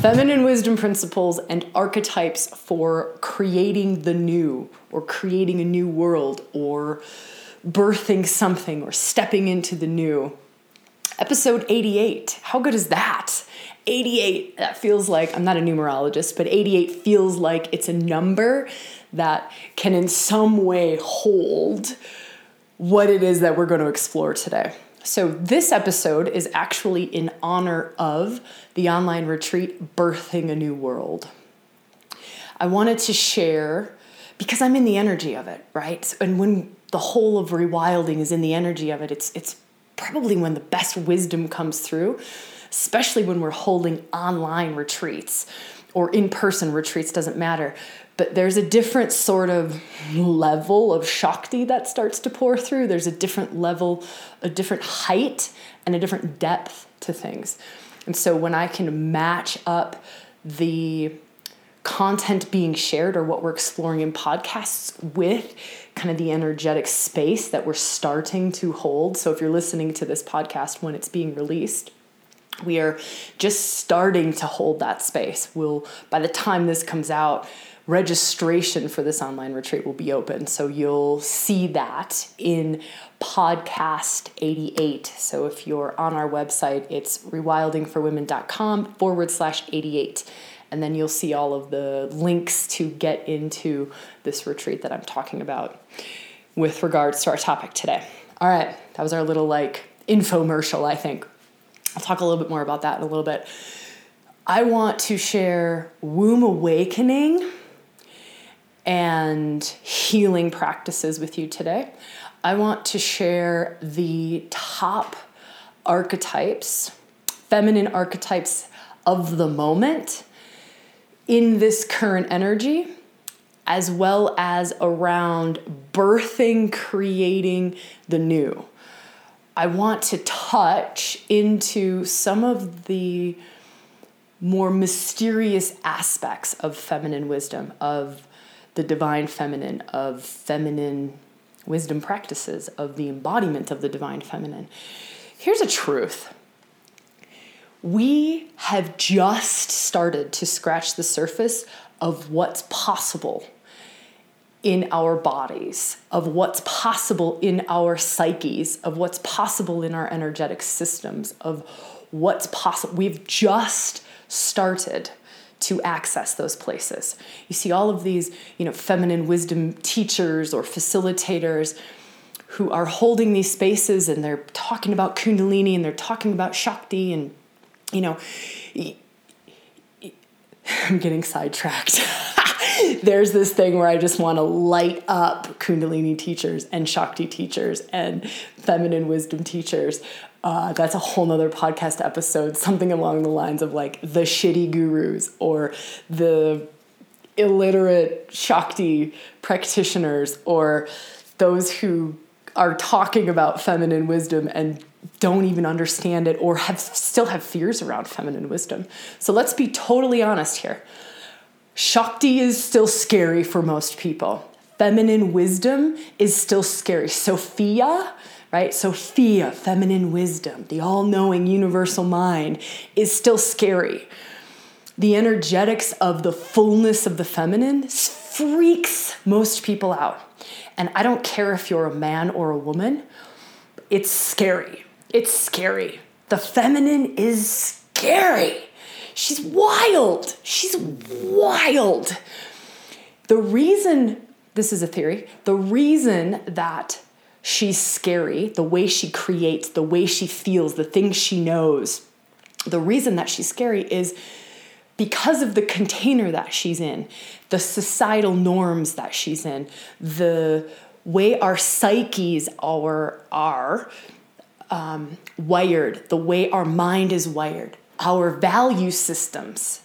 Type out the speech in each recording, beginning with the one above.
feminine wisdom principles and archetypes for creating the new or creating a new world or birthing something or stepping into the new. Episode 88. How good is that? 88. That feels like, I'm not a numerologist, but 88 feels like it's a number that can in some way hold what it is that we're going to explore today. So, this episode is actually in honor of the online retreat, Birthing a New World. I wanted to share because I'm in the energy of it, right? And when the whole of rewilding is in the energy of it, it's, it's probably when the best wisdom comes through, especially when we're holding online retreats or in person retreats, doesn't matter but there's a different sort of level of Shakti that starts to pour through. There's a different level, a different height, and a different depth to things. And so when I can match up the content being shared or what we're exploring in podcasts with kind of the energetic space that we're starting to hold. So if you're listening to this podcast when it's being released, we are just starting to hold that space. We'll by the time this comes out, registration for this online retreat will be open. So you'll see that in podcast 88. So if you're on our website, it's rewildingforwomen.com forward slash 88. And then you'll see all of the links to get into this retreat that I'm talking about with regards to our topic today. All right, that was our little like infomercial, I think. I'll talk a little bit more about that in a little bit. I want to share womb awakening and healing practices with you today. I want to share the top archetypes, feminine archetypes of the moment in this current energy, as well as around birthing, creating the new. I want to touch into some of the more mysterious aspects of feminine wisdom, of the divine feminine, of feminine wisdom practices, of the embodiment of the divine feminine. Here's a truth we have just started to scratch the surface of what's possible in our bodies, of what's possible in our psyches, of what's possible in our energetic systems, of what's possible. We've just started to access those places. You see all of these, you know, feminine wisdom teachers or facilitators who are holding these spaces and they're talking about kundalini and they're talking about shakti and you know I'm getting sidetracked. There's this thing where I just want to light up Kundalini teachers and Shakti teachers and feminine wisdom teachers uh, that's a whole nother podcast episode, something along the lines of like the shitty gurus or the illiterate Shakti practitioners or those who are talking about feminine wisdom and don't even understand it or have still have fears around feminine wisdom. So let's be totally honest here. Shakti is still scary for most people. Feminine wisdom is still scary. Sophia right? Sophia, feminine wisdom, the all knowing universal mind, is still scary. The energetics of the fullness of the feminine freaks most people out. And I don't care if you're a man or a woman, it's scary. It's scary. The feminine is scary. She's wild. She's wild. The reason, this is a theory, the reason that she's scary, the way she creates, the way she feels, the things she knows. The reason that she's scary is because of the container that she's in, the societal norms that she's in, the way our psyches are, are um, wired, the way our mind is wired, our value systems.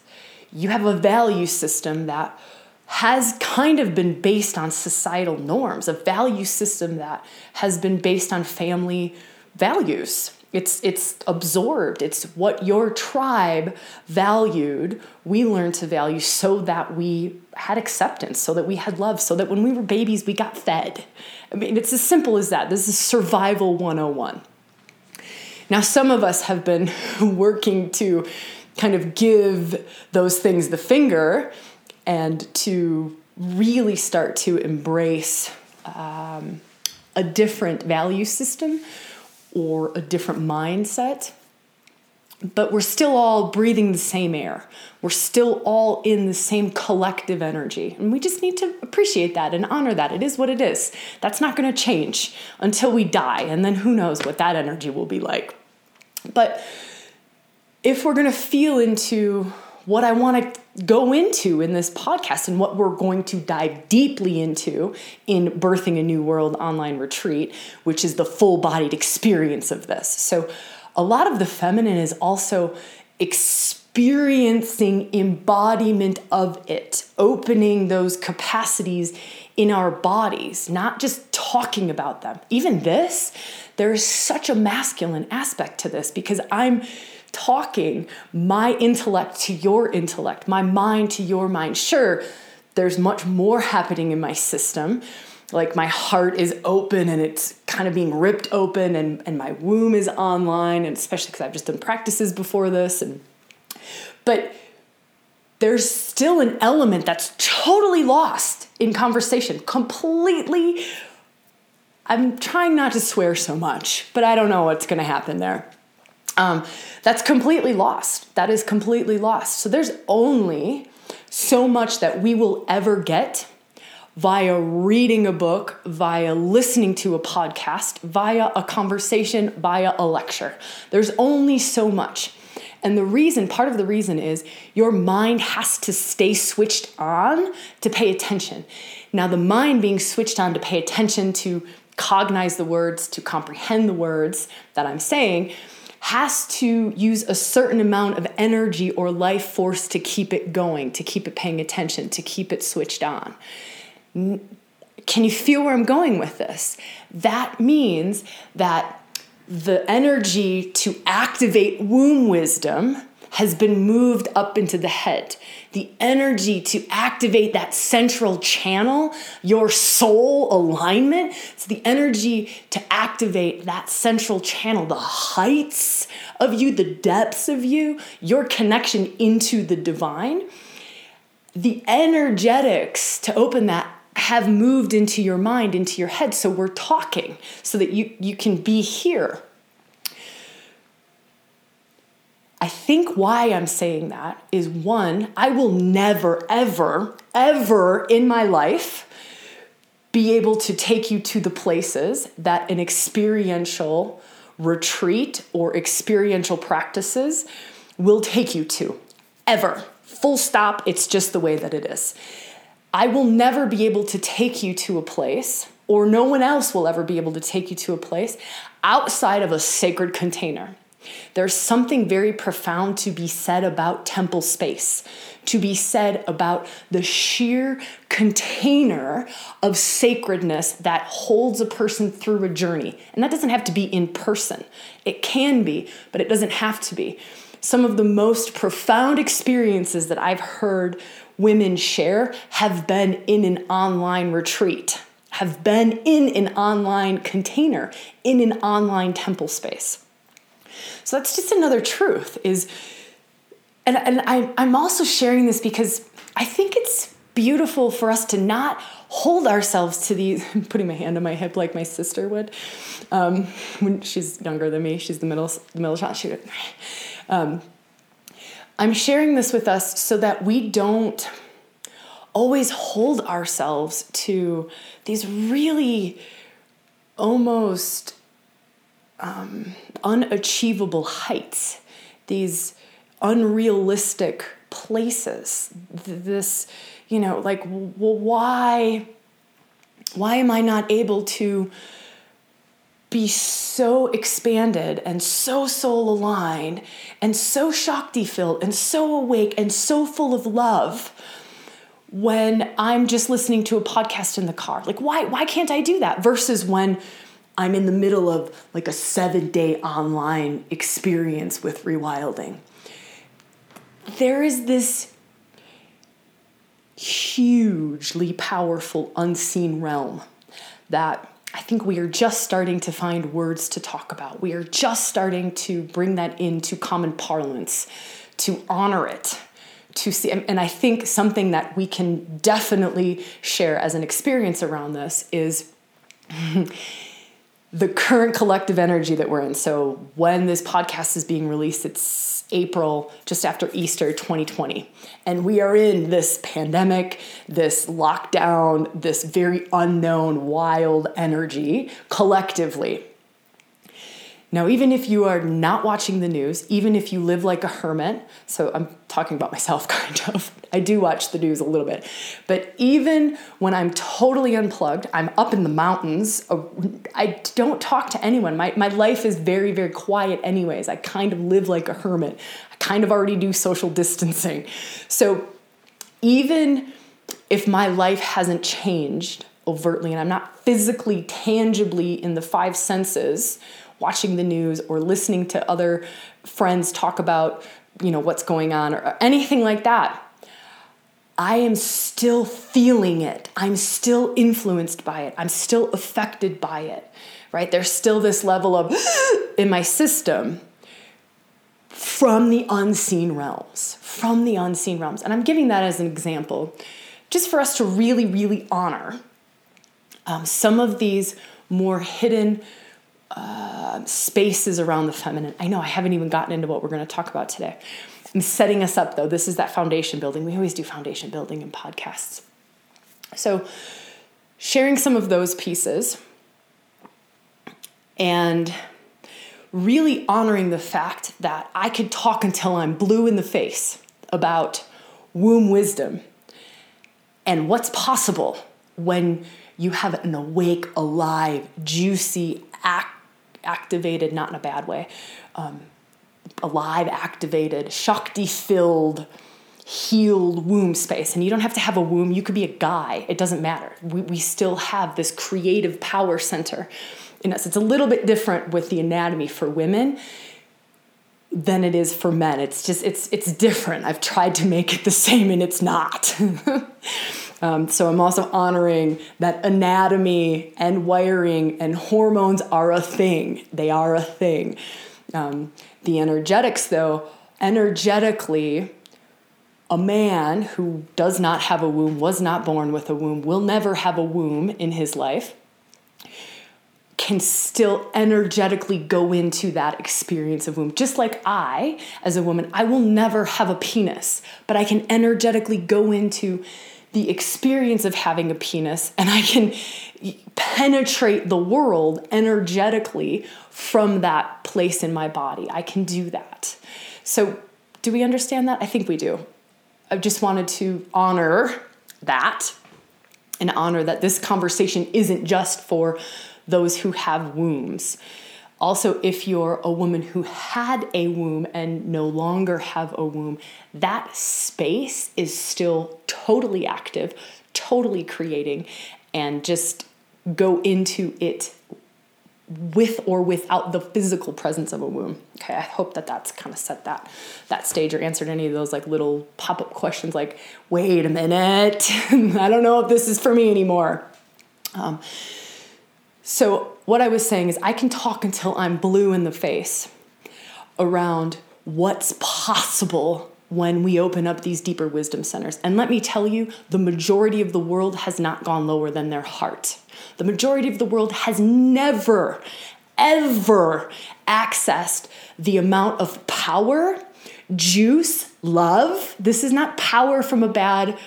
You have a value system that has kind of been based on societal norms, a value system that has been based on family values. It's, it's absorbed. It's what your tribe valued. We learned to value so that we had acceptance, so that we had love, so that when we were babies, we got fed. I mean, it's as simple as that. This is survival 101. Now, some of us have been working to kind of give those things the finger and to really start to embrace um, a different value system or a different mindset. But we're still all breathing the same air. We're still all in the same collective energy. And we just need to appreciate that and honor that. It is what it is. That's not going to change until we die. And then who knows what that energy will be like. But if we're going to feel into what I want to go into in this podcast and what we're going to dive deeply into in Birthing a New World online retreat, which is the full bodied experience of this. So, a lot of the feminine is also experiencing embodiment of it, opening those capacities in our bodies, not just talking about them. Even this, there's such a masculine aspect to this because I'm talking my intellect to your intellect, my mind to your mind. Sure, there's much more happening in my system. Like my heart is open and it's kind of being ripped open, and, and my womb is online, and especially because I've just done practices before this. And but there's still an element that's totally lost in conversation, completely. I'm trying not to swear so much, but I don't know what's going to happen there. Um, that's completely lost. That is completely lost. So there's only so much that we will ever get via reading a book, via listening to a podcast, via a conversation, via a lecture. There's only so much. And the reason, part of the reason is your mind has to stay switched on to pay attention. Now, the mind being switched on to pay attention, to cognize the words, to comprehend the words that I'm saying, has to use a certain amount of energy or life force to keep it going, to keep it paying attention, to keep it switched on. Can you feel where I'm going with this? That means that the energy to activate womb wisdom has been moved up into the head. The energy to activate that central channel, your soul alignment, it's the energy to activate that central channel, the heights of you, the depths of you, your connection into the divine. The energetics to open that have moved into your mind, into your head. So we're talking so that you, you can be here I think why I'm saying that is one, I will never, ever, ever in my life be able to take you to the places that an experiential retreat or experiential practices will take you to. Ever. Full stop. It's just the way that it is. I will never be able to take you to a place, or no one else will ever be able to take you to a place outside of a sacred container. There's something very profound to be said about temple space, to be said about the sheer container of sacredness that holds a person through a journey. And that doesn't have to be in person, it can be, but it doesn't have to be. Some of the most profound experiences that I've heard women share have been in an online retreat, have been in an online container, in an online temple space. So that's just another truth is and, and I, I'm also sharing this because I think it's beautiful for us to not hold ourselves to these putting my hand on my hip like my sister would um, when she's younger than me she's the middle the middle child she would, um, i'm sharing this with us so that we don't always hold ourselves to these really almost um, unachievable heights, these unrealistic places. This, you know, like, well, why, why am I not able to be so expanded and so soul aligned and so Shakti filled and so awake and so full of love? when I'm just listening to a podcast in the car. Like why why can't I do that versus when I'm in the middle of like a seven day online experience with rewilding. There is this hugely powerful unseen realm that I think we are just starting to find words to talk about. We are just starting to bring that into common parlance to honor it to see and i think something that we can definitely share as an experience around this is the current collective energy that we're in. So when this podcast is being released it's april just after easter 2020 and we are in this pandemic this lockdown this very unknown wild energy collectively now, even if you are not watching the news, even if you live like a hermit, so I'm talking about myself kind of, I do watch the news a little bit, but even when I'm totally unplugged, I'm up in the mountains, uh, I don't talk to anyone. My, my life is very, very quiet, anyways. I kind of live like a hermit. I kind of already do social distancing. So, even if my life hasn't changed overtly and I'm not physically, tangibly in the five senses, watching the news or listening to other friends talk about, you know, what's going on or anything like that. I am still feeling it. I'm still influenced by it. I'm still affected by it. Right? There's still this level of in my system from the unseen realms, from the unseen realms. And I'm giving that as an example just for us to really, really honor um, some of these more hidden uh, spaces around the feminine. I know I haven't even gotten into what we're going to talk about today. I'm setting us up though. This is that foundation building. We always do foundation building in podcasts. So, sharing some of those pieces and really honoring the fact that I could talk until I'm blue in the face about womb wisdom and what's possible when you have an awake, alive, juicy, act activated, not in a bad way, um, alive, activated, Shakti filled, healed womb space. And you don't have to have a womb, you could be a guy, it doesn't matter. We, we still have this creative power center in us. It's a little bit different with the anatomy for women than it is for men. It's just it's it's different. I've tried to make it the same and it's not. Um, so I'm also honoring that anatomy and wiring and hormones are a thing. They are a thing. Um, the energetics, though, energetically, a man who does not have a womb, was not born with a womb, will never have a womb in his life, can still energetically go into that experience of womb. Just like I, as a woman, I will never have a penis, but I can energetically go into the experience of having a penis and I can penetrate the world energetically from that place in my body. I can do that. So, do we understand that? I think we do. I just wanted to honor that and honor that this conversation isn't just for those who have wombs. Also, if you're a woman who had a womb and no longer have a womb, that space is still totally active, totally creating, and just go into it with or without the physical presence of a womb. Okay, I hope that that's kind of set that that stage or answered any of those like little pop-up questions like, wait a minute, I don't know if this is for me anymore. Um, so what I was saying is, I can talk until I'm blue in the face around what's possible when we open up these deeper wisdom centers. And let me tell you, the majority of the world has not gone lower than their heart. The majority of the world has never, ever accessed the amount of power, juice, love. This is not power from a bad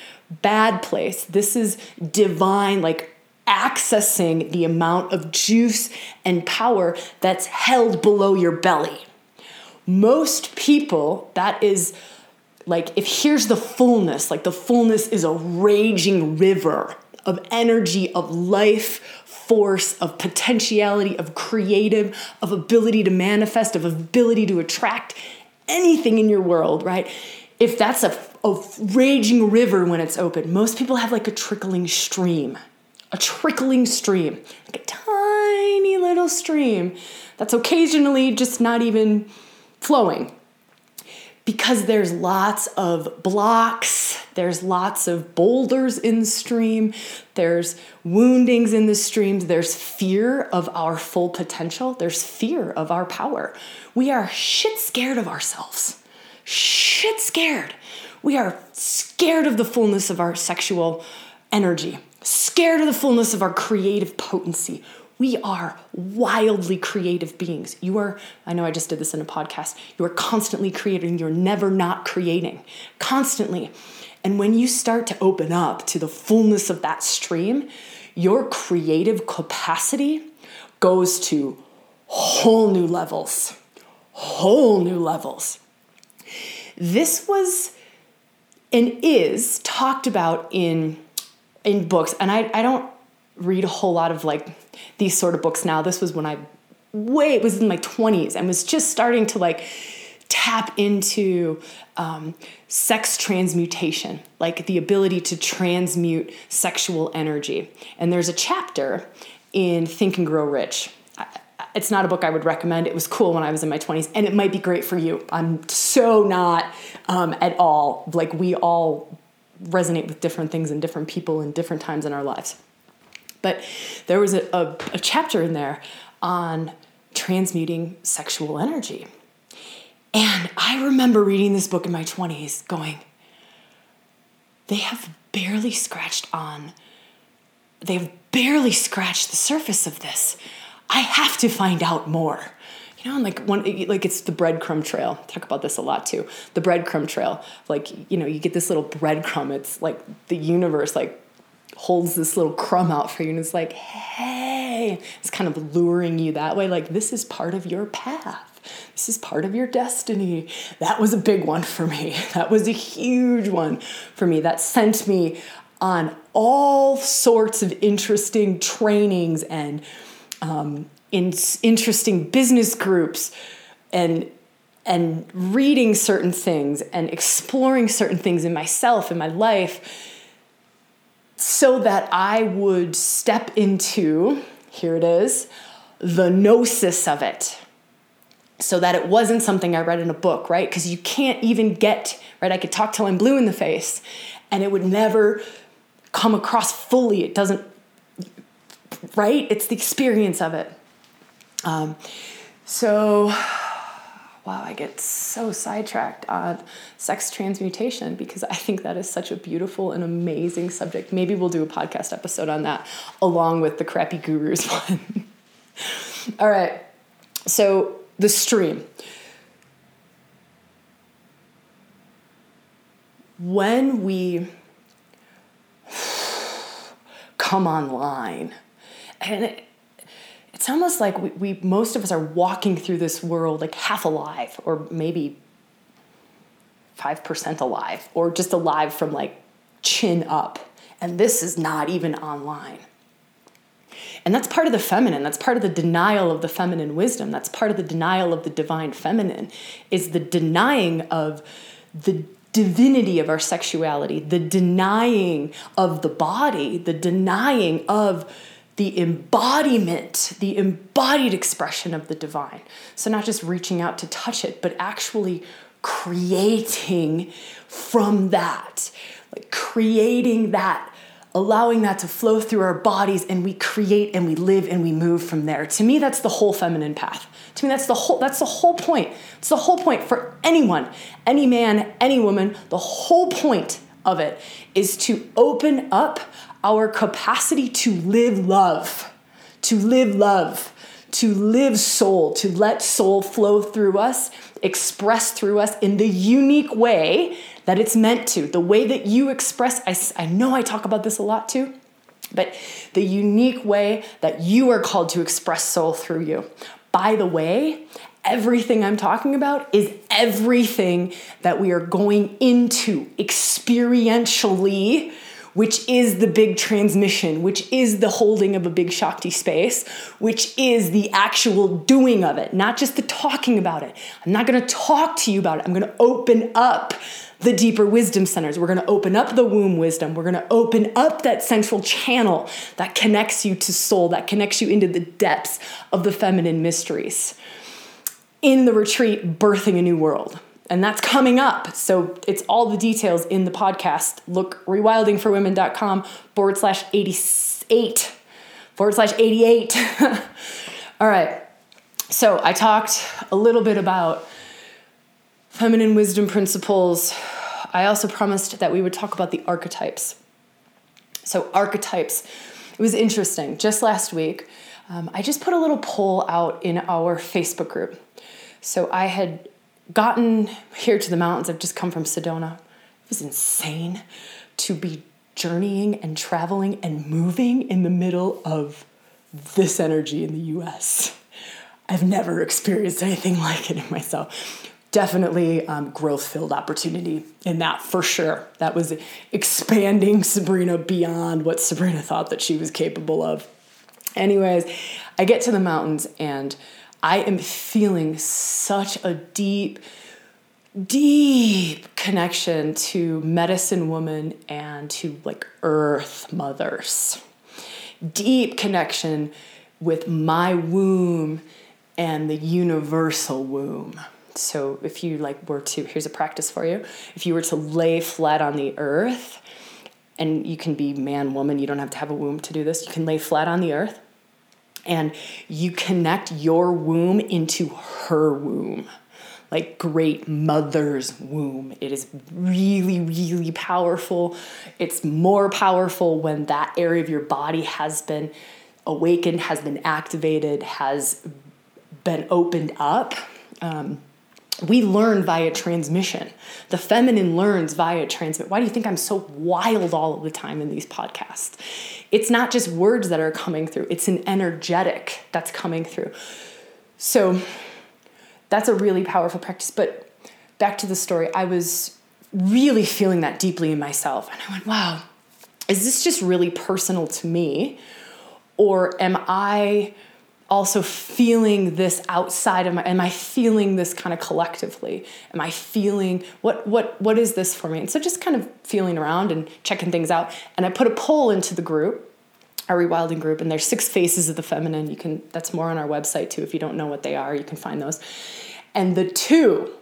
bad place. This is divine like accessing the amount of juice and power that's held below your belly. Most people, that is like, if here's the fullness, like the fullness is a raging river of energy, of life, force, of potentiality, of creative, of ability to manifest, of ability to attract anything in your world, right? If that's a, a raging river when it's open, most people have like a trickling stream a trickling stream, like a tiny little stream that's occasionally just not even flowing. Because there's lots of blocks, there's lots of boulders in the stream, there's woundings in the streams, there's fear of our full potential, there's fear of our power. We are shit scared of ourselves shit scared. We are scared of the fullness of our sexual energy, scared of the fullness of our creative potency. We are wildly creative beings. You are, I know I just did this in a podcast, you are constantly creating. You're never not creating, constantly. And when you start to open up to the fullness of that stream, your creative capacity goes to whole new levels. Whole new levels. This was and is talked about in in books, and I, I don't read a whole lot of like these sort of books now. This was when I way it was in my 20s and was just starting to like tap into um, sex transmutation, like the ability to transmute sexual energy. And there's a chapter in Think and Grow Rich. It's not a book I would recommend. It was cool when I was in my 20s, and it might be great for you. I'm so not um, at all like we all resonate with different things and different people in different times in our lives. But there was a, a, a chapter in there on transmuting sexual energy. And I remember reading this book in my 20s going, they have barely scratched on, they've barely scratched the surface of this. I have to find out more. Know, like one, like it's the breadcrumb trail. talk about this a lot too. The breadcrumb trail. Like, you know, you get this little breadcrumb. It's like the universe, like holds this little crumb out for you and it's like, hey, it's kind of luring you that way. Like, this is part of your path. This is part of your destiny. That was a big one for me. That was a huge one for me. That sent me on all sorts of interesting trainings and um, in interesting business groups and and reading certain things and exploring certain things in myself in my life so that I would step into here it is the gnosis of it so that it wasn't something I read in a book, right? Because you can't even get, right? I could talk till I'm blue in the face and it would never come across fully. It doesn't, right? It's the experience of it. Um, so, wow, I get so sidetracked on sex transmutation because I think that is such a beautiful and amazing subject. Maybe we'll do a podcast episode on that along with the crappy gurus one. All right. So, the stream. When we come online, and it, it's almost like we, we, most of us are walking through this world like half alive, or maybe 5% alive, or just alive from like chin up. And this is not even online. And that's part of the feminine. That's part of the denial of the feminine wisdom. That's part of the denial of the divine feminine is the denying of the divinity of our sexuality, the denying of the body, the denying of the embodiment, the embodied expression of the divine. So, not just reaching out to touch it, but actually creating from that, like creating that allowing that to flow through our bodies and we create and we live and we move from there. To me that's the whole feminine path. To me that's the whole that's the whole point. It's the whole point for anyone, any man, any woman. The whole point of it is to open up our capacity to live love. To live love to live soul, to let soul flow through us, express through us in the unique way that it's meant to. The way that you express, I, I know I talk about this a lot too, but the unique way that you are called to express soul through you. By the way, everything I'm talking about is everything that we are going into experientially which is the big transmission, which is the holding of a big Shakti space, which is the actual doing of it, not just the talking about it. I'm not gonna talk to you about it. I'm gonna open up the deeper wisdom centers. We're gonna open up the womb wisdom. We're gonna open up that central channel that connects you to soul, that connects you into the depths of the feminine mysteries. In the retreat, birthing a new world and that's coming up. So it's all the details in the podcast. Look, rewildingforwomen.com forward slash 88 forward slash 88. all right. So I talked a little bit about feminine wisdom principles, I also promised that we would talk about the archetypes. So, archetypes, it was interesting. Just last week, um, I just put a little poll out in our Facebook group. So, I had gotten here to the mountains, I've just come from Sedona. It was insane to be journeying and traveling and moving in the middle of this energy in the US. I've never experienced anything like it in myself. Definitely um, growth filled opportunity in that for sure. That was expanding Sabrina beyond what Sabrina thought that she was capable of. Anyways, I get to the mountains and I am feeling such a deep, deep connection to medicine woman and to like earth mothers. Deep connection with my womb and the universal womb. So if you like were to here's a practice for you. If you were to lay flat on the earth and you can be man woman, you don't have to have a womb to do this. You can lay flat on the earth and you connect your womb into her womb like great mother's womb. It is really, really powerful. It's more powerful when that area of your body has been awakened, has been activated, has been opened up. Um, we learn via transmission. The feminine learns via transmit. Why do you think I'm so wild all of the time in these podcasts? It's not just words that are coming through, it's an energetic that's coming through. So that's a really powerful practice. But back to the story, I was really feeling that deeply in myself. And I went, wow, is this just really personal to me? Or am I also feeling this outside of my am i feeling this kind of collectively? Am i feeling what what what is this for me? And so just kind of feeling around and checking things out. And i put a poll into the group our rewilding group and there's six faces of the feminine. You can that's more on our website too. If you don't know what they are you can find those. And the two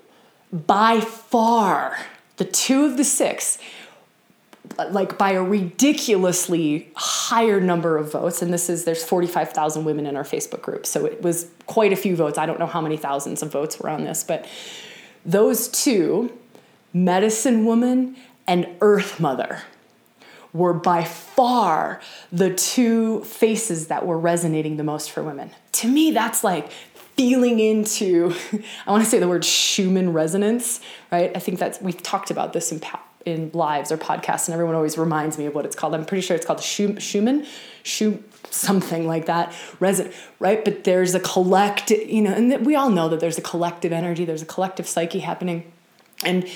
by far the two of the six like by a ridiculously higher number of votes and this is there's 45,000 women in our Facebook group so it was quite a few votes I don't know how many thousands of votes were on this but those two medicine woman and earth mother were by far the two faces that were resonating the most for women. To me, that's like feeling into, I want to say the word Schumann resonance, right? I think that's, we've talked about this in, in lives or podcasts, and everyone always reminds me of what it's called. I'm pretty sure it's called Schumann, Schumann, something like that, reson, right? But there's a collective, you know, and we all know that there's a collective energy, there's a collective psyche happening. And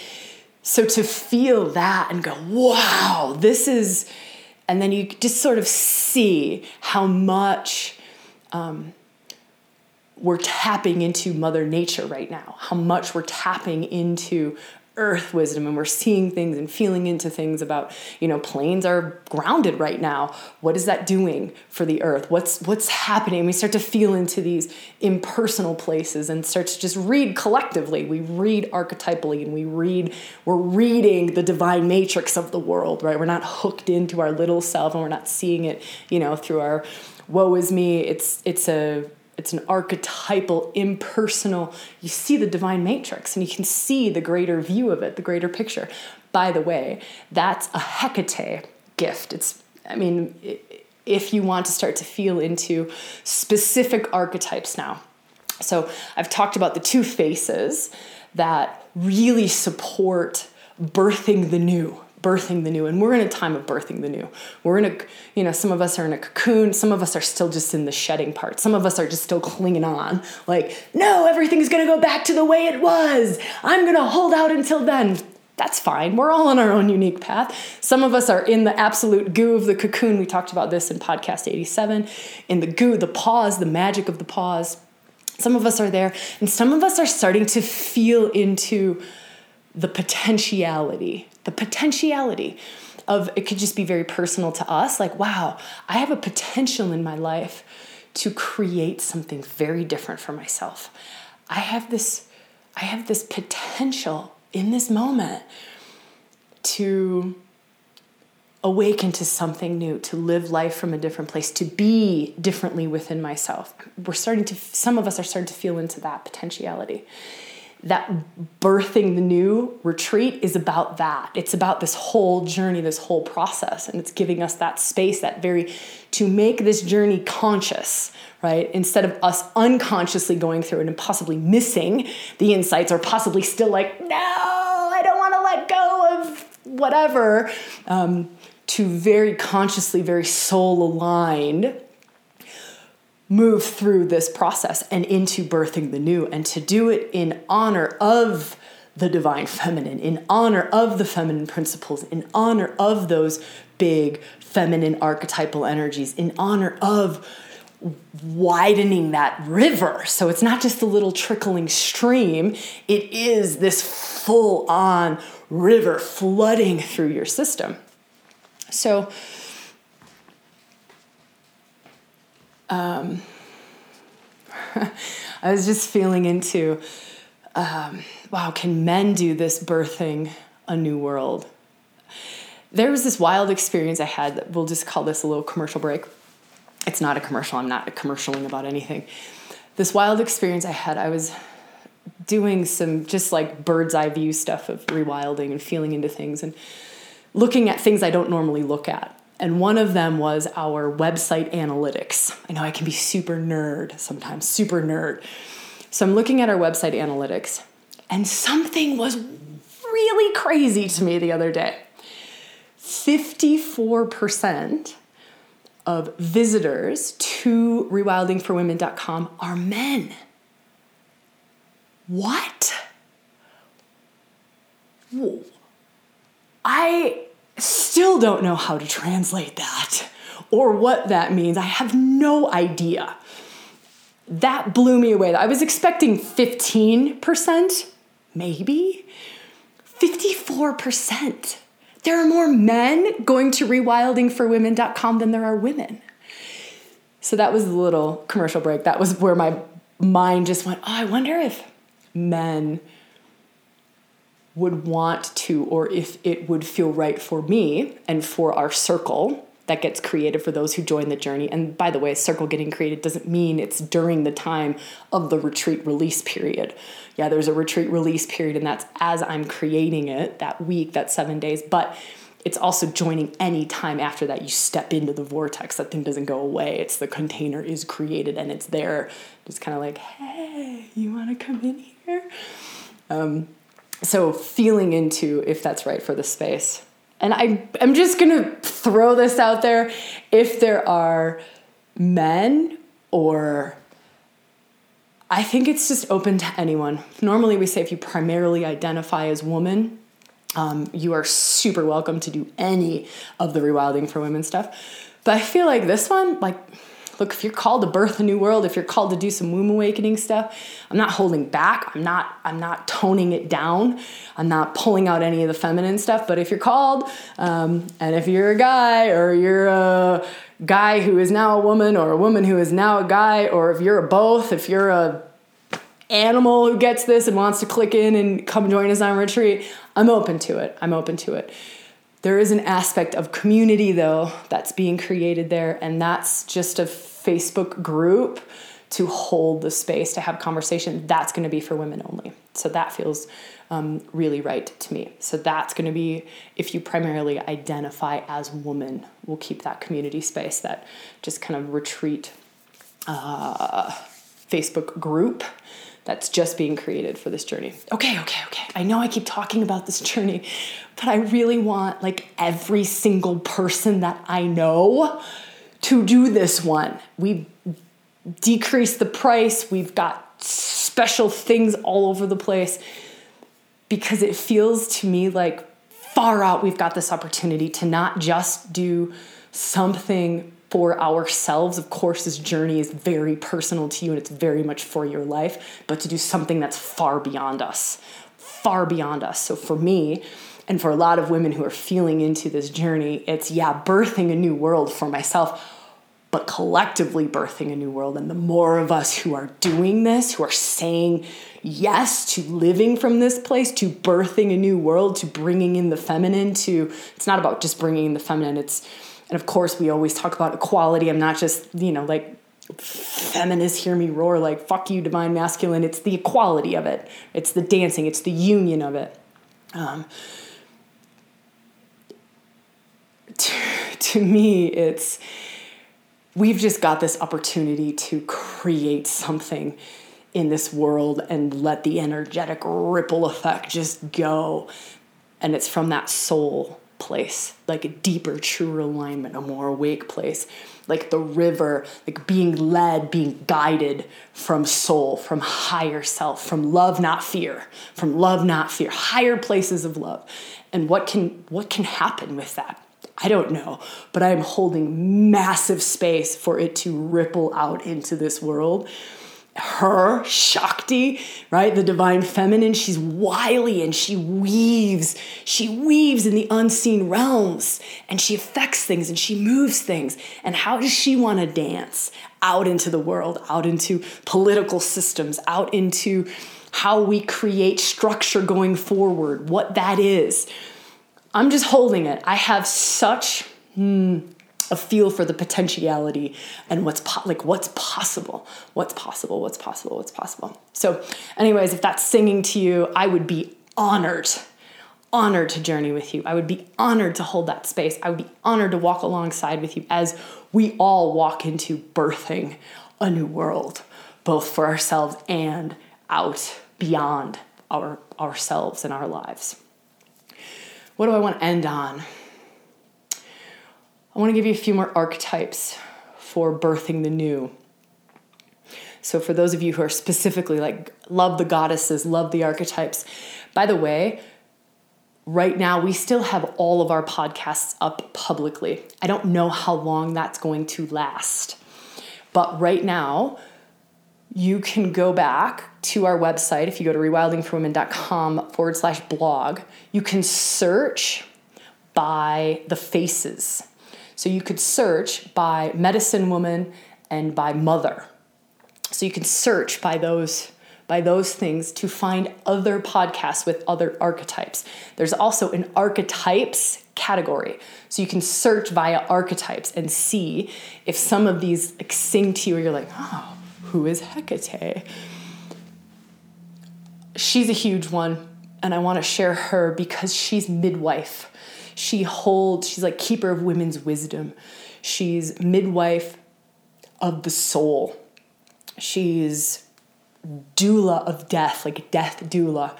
so to feel that and go, wow, this is, and then you just sort of see how much um, we're tapping into Mother Nature right now, how much we're tapping into earth wisdom and we're seeing things and feeling into things about you know planes are grounded right now. What is that doing for the earth? What's what's happening? We start to feel into these impersonal places and start to just read collectively. We read archetypally and we read we're reading the divine matrix of the world right? We're not hooked into our little self and we're not seeing it you know through our woe is me. It's it's a it's an archetypal, impersonal. You see the divine matrix and you can see the greater view of it, the greater picture. By the way, that's a Hecate gift. It's, I mean, if you want to start to feel into specific archetypes now. So I've talked about the two faces that really support birthing the new birthing the new and we're in a time of birthing the new. We're in a you know some of us are in a cocoon. Some of us are still just in the shedding part. Some of us are just still clinging on. Like no everything's going to go back to the way it was. I'm going to hold out until then. That's fine. We're all on our own unique path. Some of us are in the absolute goo of the cocoon. We talked about this in podcast 87 in the goo the pause the magic of the pause. Some of us are there and some of us are starting to feel into the potentiality the potentiality of it could just be very personal to us like wow i have a potential in my life to create something very different for myself. I have this i have this potential in this moment to awaken to something new to live life from a different place to be differently within myself. We're starting to some of us are starting to feel into that potentiality that birthing the new retreat is about that. It's about this whole journey, this whole process, and it's giving us that space, that very to make this journey conscious, right? Instead of us unconsciously going through it and possibly missing the insights or possibly still like, no, I don't want to let go of whatever, um, to very consciously, very soul aligned move through this process and into birthing the new, and to do it in honor of the divine feminine, in honor of the feminine principles, in honor of those big feminine archetypal energies, in honor of widening that river. So it's not just a little trickling stream, it is this full on river flooding through your system. So, um, I was just feeling into um, wow, can men do this birthing a new world? There was this wild experience I had that we'll just call this a little commercial break. It's not a commercial, I'm not commercialing about anything. This wild experience I had, I was doing some just like bird's eye view stuff of rewilding and feeling into things and looking at things I don't normally look at. And one of them was our website analytics. I know I can be super nerd sometimes, super nerd. So I'm looking at our website analytics, and something was really crazy to me the other day. 54% of visitors to rewildingforwomen.com are men. What? Whoa. I still don't know how to translate that or what that means. I have no idea. That blew me away. I was expecting 15%, maybe 54%. There are more men going to rewildingforwomen.com than there are women. So that was a little commercial break. That was where my mind just went, oh, I wonder if men would want to, or if it would feel right for me and for our circle that gets created for those who join the journey. And by the way, circle getting created doesn't mean it's during the time of the retreat release period. Yeah, there's a retreat release period, and that's as I'm creating it that week, that seven days. But it's also joining any time after that you step into the vortex. That thing doesn't go away. It's the container is created and it's there. Just kind of like, hey, you want to come in here? Um, so feeling into if that's right for the space. And I, I'm just gonna throw this out there. If there are men or I think it's just open to anyone. Normally, we say if you primarily identify as woman, um, you are super welcome to do any of the rewilding for women stuff. But I feel like this one, like look, if you're called to birth a new world, if you're called to do some womb awakening stuff, I'm not holding back. I'm not I'm not toning it down. I'm not pulling out any of the feminine stuff. But if you're called, um, and if you're a guy or you're a guy who is now a woman or a woman who is now a guy, or if you're a both, if you're a animal who gets this and wants to click in and come join us on retreat, I'm open to it. I'm open to it. There is an aspect of community, though, that's being created there, and that's just a Facebook group to hold the space to have conversation. That's going to be for women only. So that feels um, really right to me. So that's going to be if you primarily identify as woman, we'll keep that community space, that just kind of retreat uh, Facebook group that's just being created for this journey. Okay, okay, okay. I know I keep talking about this journey, but I really want like every single person that I know to do this one. We've decreased the price, we've got special things all over the place because it feels to me like far out we've got this opportunity to not just do something for ourselves. Of course, this journey is very personal to you and it's very much for your life, but to do something that's far beyond us, far beyond us. So for me, and for a lot of women who are feeling into this journey, it's yeah, birthing a new world for myself, but collectively birthing a new world. And the more of us who are doing this, who are saying yes to living from this place, to birthing a new world, to bringing in the feminine, to it's not about just bringing in the feminine, it's and of course, we always talk about equality. I'm not just, you know, like feminists hear me roar like fuck you divine masculine. It's the equality of it. It's the dancing. It's the union of it. Um, to, to me it's we've just got this opportunity to create something in this world and let the energetic ripple effect just go. And it's from that soul place like a deeper truer alignment a more awake place like the river, like being led, being guided from soul, from higher self, from love, not fear, from love, not fear, higher places of love. And what can what can happen with that? I don't know, but I am holding massive space for it to ripple out into this world her, Shakti, right? The divine feminine, she's wily and she weaves. She weaves in the unseen realms and she affects things and she moves things. And how does she want to dance out into the world, out into political systems, out into how we create structure going forward, what that is? I'm just holding it. I have such. Hmm, a feel for the potentiality and what's po- like what's possible. What's possible what's possible what's possible. So anyways if that's singing to you i would be honored honored to journey with you. I would be honored to hold that space. I would be honored to walk alongside with you as we all walk into birthing a new world both for ourselves and out beyond our ourselves and our lives. What do i want to end on I want to give you a few more archetypes for birthing the new. So, for those of you who are specifically like, love the goddesses, love the archetypes, by the way, right now we still have all of our podcasts up publicly. I don't know how long that's going to last, but right now, you can go back to our website if you go to rewildingforwomen.com forward slash blog. You can search by the faces so you could search by medicine woman and by mother. So you can search by those by those things to find other podcasts with other archetypes. There's also an archetypes category. So you can search via archetypes and see if some of these like, sing to you or you're like, oh, who is Hecate? She's a huge one, and I want to share her because she's midwife. She holds, she's like keeper of women's wisdom. She's midwife of the soul. She's doula of death, like death doula.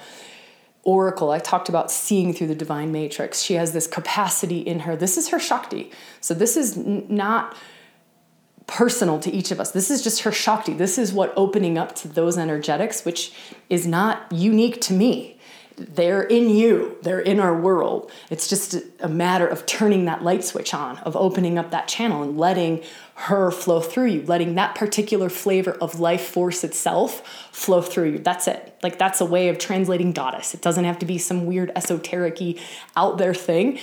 Oracle, I talked about seeing through the divine matrix. She has this capacity in her. This is her Shakti. So this is n- not personal to each of us. This is just her Shakti. This is what opening up to those energetics, which is not unique to me they're in you, they're in our world. It's just a matter of turning that light switch on, of opening up that channel and letting her flow through you, letting that particular flavor of life force itself flow through you. That's it. Like that's a way of translating goddess. It doesn't have to be some weird esoteric out there thing.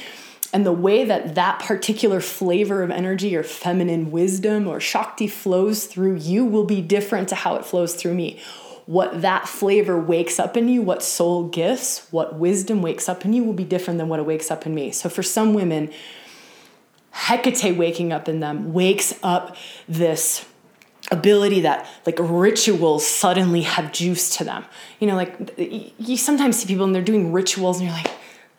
And the way that that particular flavor of energy or feminine wisdom or Shakti flows through you will be different to how it flows through me what that flavor wakes up in you, what soul gifts, what wisdom wakes up in you will be different than what it wakes up in me. So for some women, Hecate waking up in them wakes up this ability that like rituals suddenly have juice to them. You know, like you sometimes see people and they're doing rituals and you're like,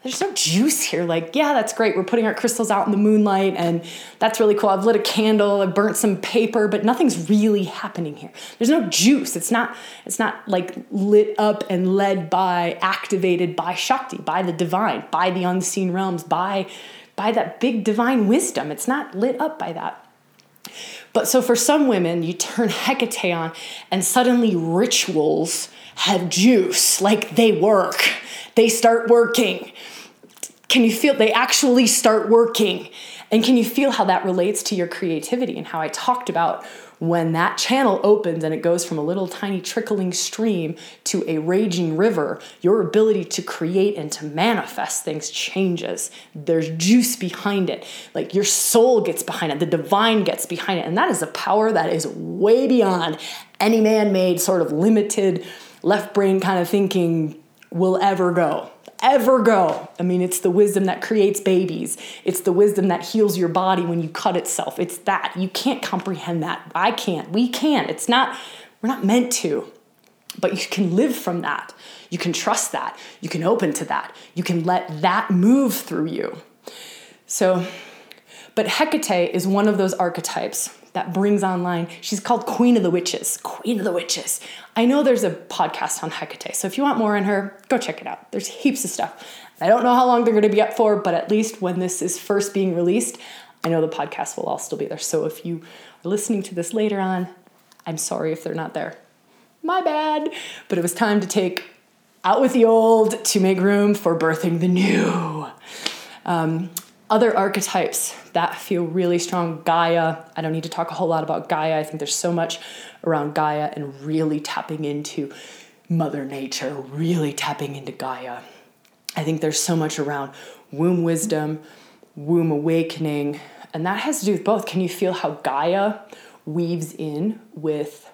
there's no juice here. Like, yeah, that's great. We're putting our crystals out in the moonlight, and that's really cool. I've lit a candle, I've burnt some paper, but nothing's really happening here. There's no juice. It's not, it's not like lit up and led by, activated by Shakti, by the divine, by the unseen realms, by, by that big divine wisdom. It's not lit up by that. But so for some women, you turn Hecate on, and suddenly rituals have juice, like they work. They start working. Can you feel they actually start working? And can you feel how that relates to your creativity and how I talked about when that channel opens and it goes from a little tiny trickling stream to a raging river, your ability to create and to manifest things changes. There's juice behind it. Like your soul gets behind it, the divine gets behind it. And that is a power that is way beyond any man made, sort of limited, left brain kind of thinking will ever go. Ever go. I mean, it's the wisdom that creates babies, it's the wisdom that heals your body when you cut itself. It's that. You can't comprehend that. I can't. We can't. It's not, we're not meant to. But you can live from that. You can trust that. You can open to that. You can let that move through you. So, but Hecate is one of those archetypes that brings online. She's called Queen of the Witches. Queen of the Witches. I know there's a podcast on Hecate, so if you want more on her, go check it out. There's heaps of stuff. I don't know how long they're going to be up for, but at least when this is first being released, I know the podcast will all still be there. So if you are listening to this later on, I'm sorry if they're not there. My bad. But it was time to take out with the old to make room for birthing the new. Um, other archetypes that feel really strong Gaia. I don't need to talk a whole lot about Gaia. I think there's so much around Gaia and really tapping into Mother Nature, really tapping into Gaia. I think there's so much around womb wisdom, womb awakening, and that has to do with both. Can you feel how Gaia weaves in with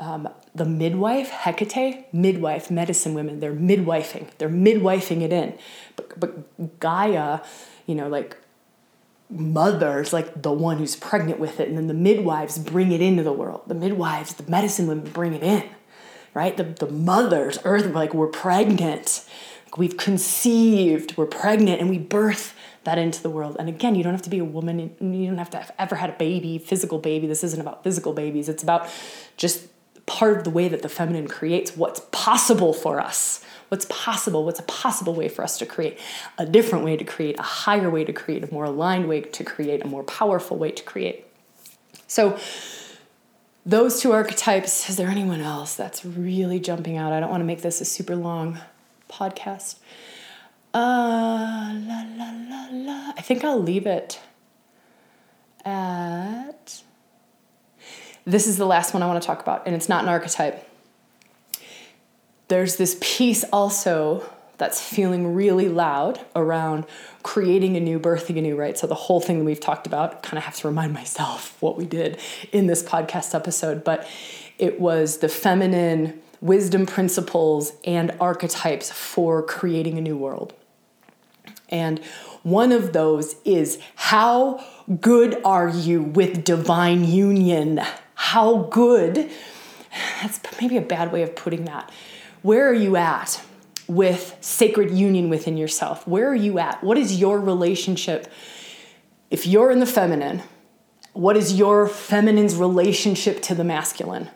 um, the midwife, Hecate, midwife, medicine women, they're midwifing, they're midwifing it in. But, but Gaia, you know, like mother's like the one who's pregnant with it, and then the midwives bring it into the world. The midwives, the medicine women bring it in, right? The, the mothers, earth, like we're pregnant, we've conceived, we're pregnant, and we birth that into the world. And again, you don't have to be a woman, you don't have to have ever had a baby, physical baby. This isn't about physical babies, it's about just part of the way that the feminine creates what's possible for us. What's possible? What's a possible way for us to create? A different way to create, a higher way to create, a more aligned way to create, a more powerful way to create. So, those two archetypes, is there anyone else that's really jumping out? I don't want to make this a super long podcast. Uh, la, la, la, la. I think I'll leave it at this is the last one I want to talk about, and it's not an archetype. There's this piece also that's feeling really loud around creating a new, birthing a new, right? So, the whole thing that we've talked about, kind of have to remind myself what we did in this podcast episode, but it was the feminine wisdom principles and archetypes for creating a new world. And one of those is how good are you with divine union? how good, that's maybe a bad way of putting that. Where are you at with sacred union within yourself? Where are you at? What is your relationship? If you're in the feminine, what is your feminine's relationship to the masculine?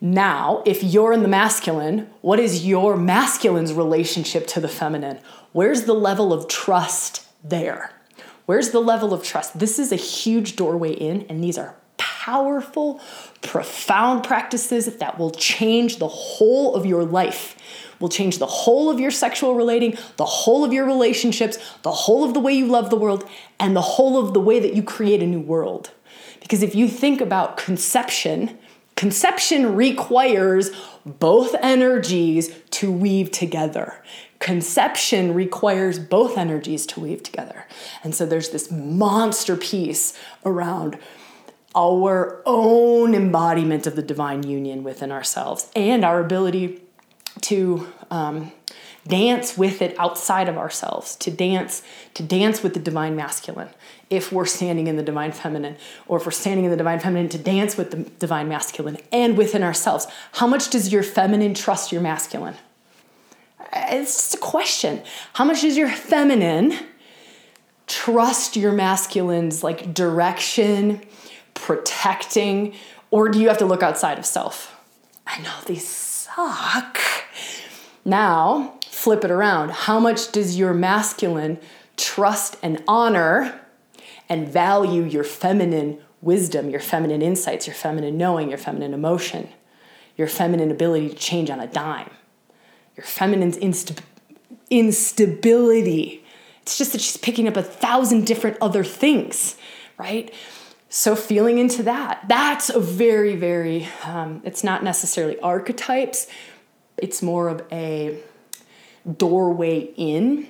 Now, if you're in the masculine, what is your masculine's relationship to the feminine? Where's the level of trust there? Where's the level of trust? This is a huge doorway in, and these are powerful, profound practices that will change the whole of your life, will change the whole of your sexual relating, the whole of your relationships, the whole of the way you love the world, and the whole of the way that you create a new world. Because if you think about conception, conception requires both energies to weave together. Conception requires both energies to weave together. And so there's this monster piece around our own embodiment of the divine union within ourselves and our ability to um, dance with it outside of ourselves to dance to dance with the divine masculine. If we're standing in the divine feminine or if we're standing in the divine feminine to dance with the divine masculine and within ourselves how much does your feminine trust your masculine? It's just a question. How much does your feminine trust your masculine's like direction protecting, or do you have to look outside of self? I know these suck. Now, flip it around. How much does your masculine trust and honor and value your feminine wisdom, your feminine insights, your feminine knowing, your feminine emotion, your feminine ability to change on a dime, your feminine insta- instability? It's just that she's picking up a thousand different other things, right? So feeling into that that's a very very um, it's not necessarily archetypes it's more of a doorway in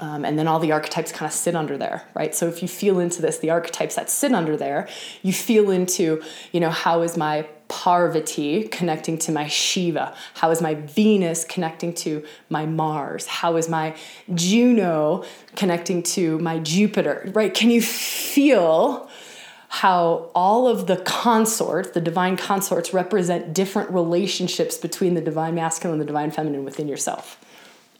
um, and then all the archetypes kind of sit under there right so if you feel into this the archetypes that sit under there you feel into you know how is my Parvati connecting to my Shiva? How is my Venus connecting to my Mars? How is my Juno connecting to my Jupiter? Right? Can you feel how all of the consorts, the divine consorts, represent different relationships between the divine masculine and the divine feminine within yourself?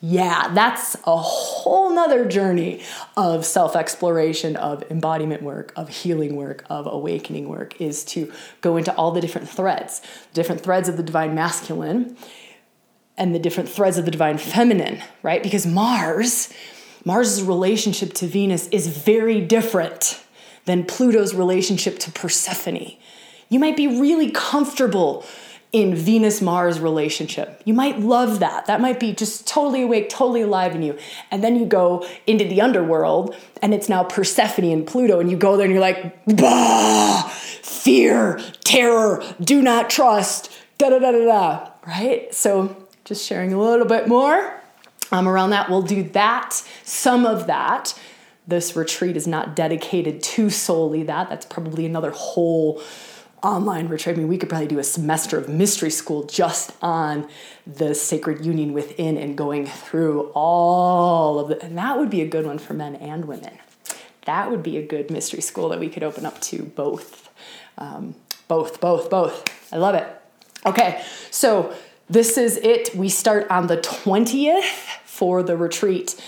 yeah, that's a whole nother journey of self exploration, of embodiment work, of healing work, of awakening work, is to go into all the different threads, different threads of the divine masculine and the different threads of the divine feminine, right? Because Mars, Mars's relationship to Venus is very different than Pluto's relationship to Persephone. You might be really comfortable in Venus Mars relationship. You might love that. That might be just totally awake, totally alive in you. And then you go into the underworld and it's now Persephone and Pluto, and you go there and you're like, bah, fear, terror, do not trust, da da da da da. Right? So just sharing a little bit more um, around that. We'll do that, some of that. This retreat is not dedicated to solely that. That's probably another whole online retreat. I mean, we could probably do a semester of mystery school just on the sacred union within and going through all of it. And that would be a good one for men and women. That would be a good mystery school that we could open up to both. Um, both, both, both. I love it. Okay, so this is it. We start on the 20th for the retreat.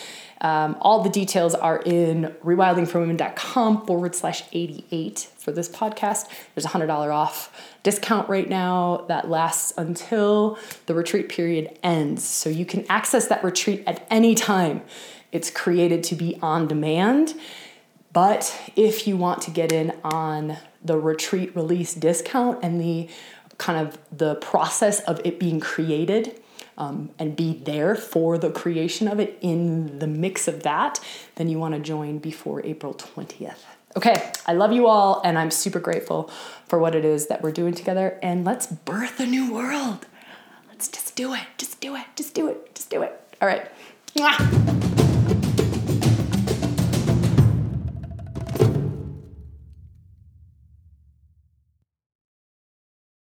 Um, all the details are in rewildingforwomen.com forward slash 88 for this podcast. There's a $100 off discount right now that lasts until the retreat period ends. So you can access that retreat at any time. It's created to be on demand. But if you want to get in on the retreat release discount and the kind of the process of it being created, um, and be there for the creation of it in the mix of that, then you want to join before April 20th. Okay, I love you all, and I'm super grateful for what it is that we're doing together. And let's birth a new world. Let's just do it. Just do it. Just do it. Just do it. All right. Mwah.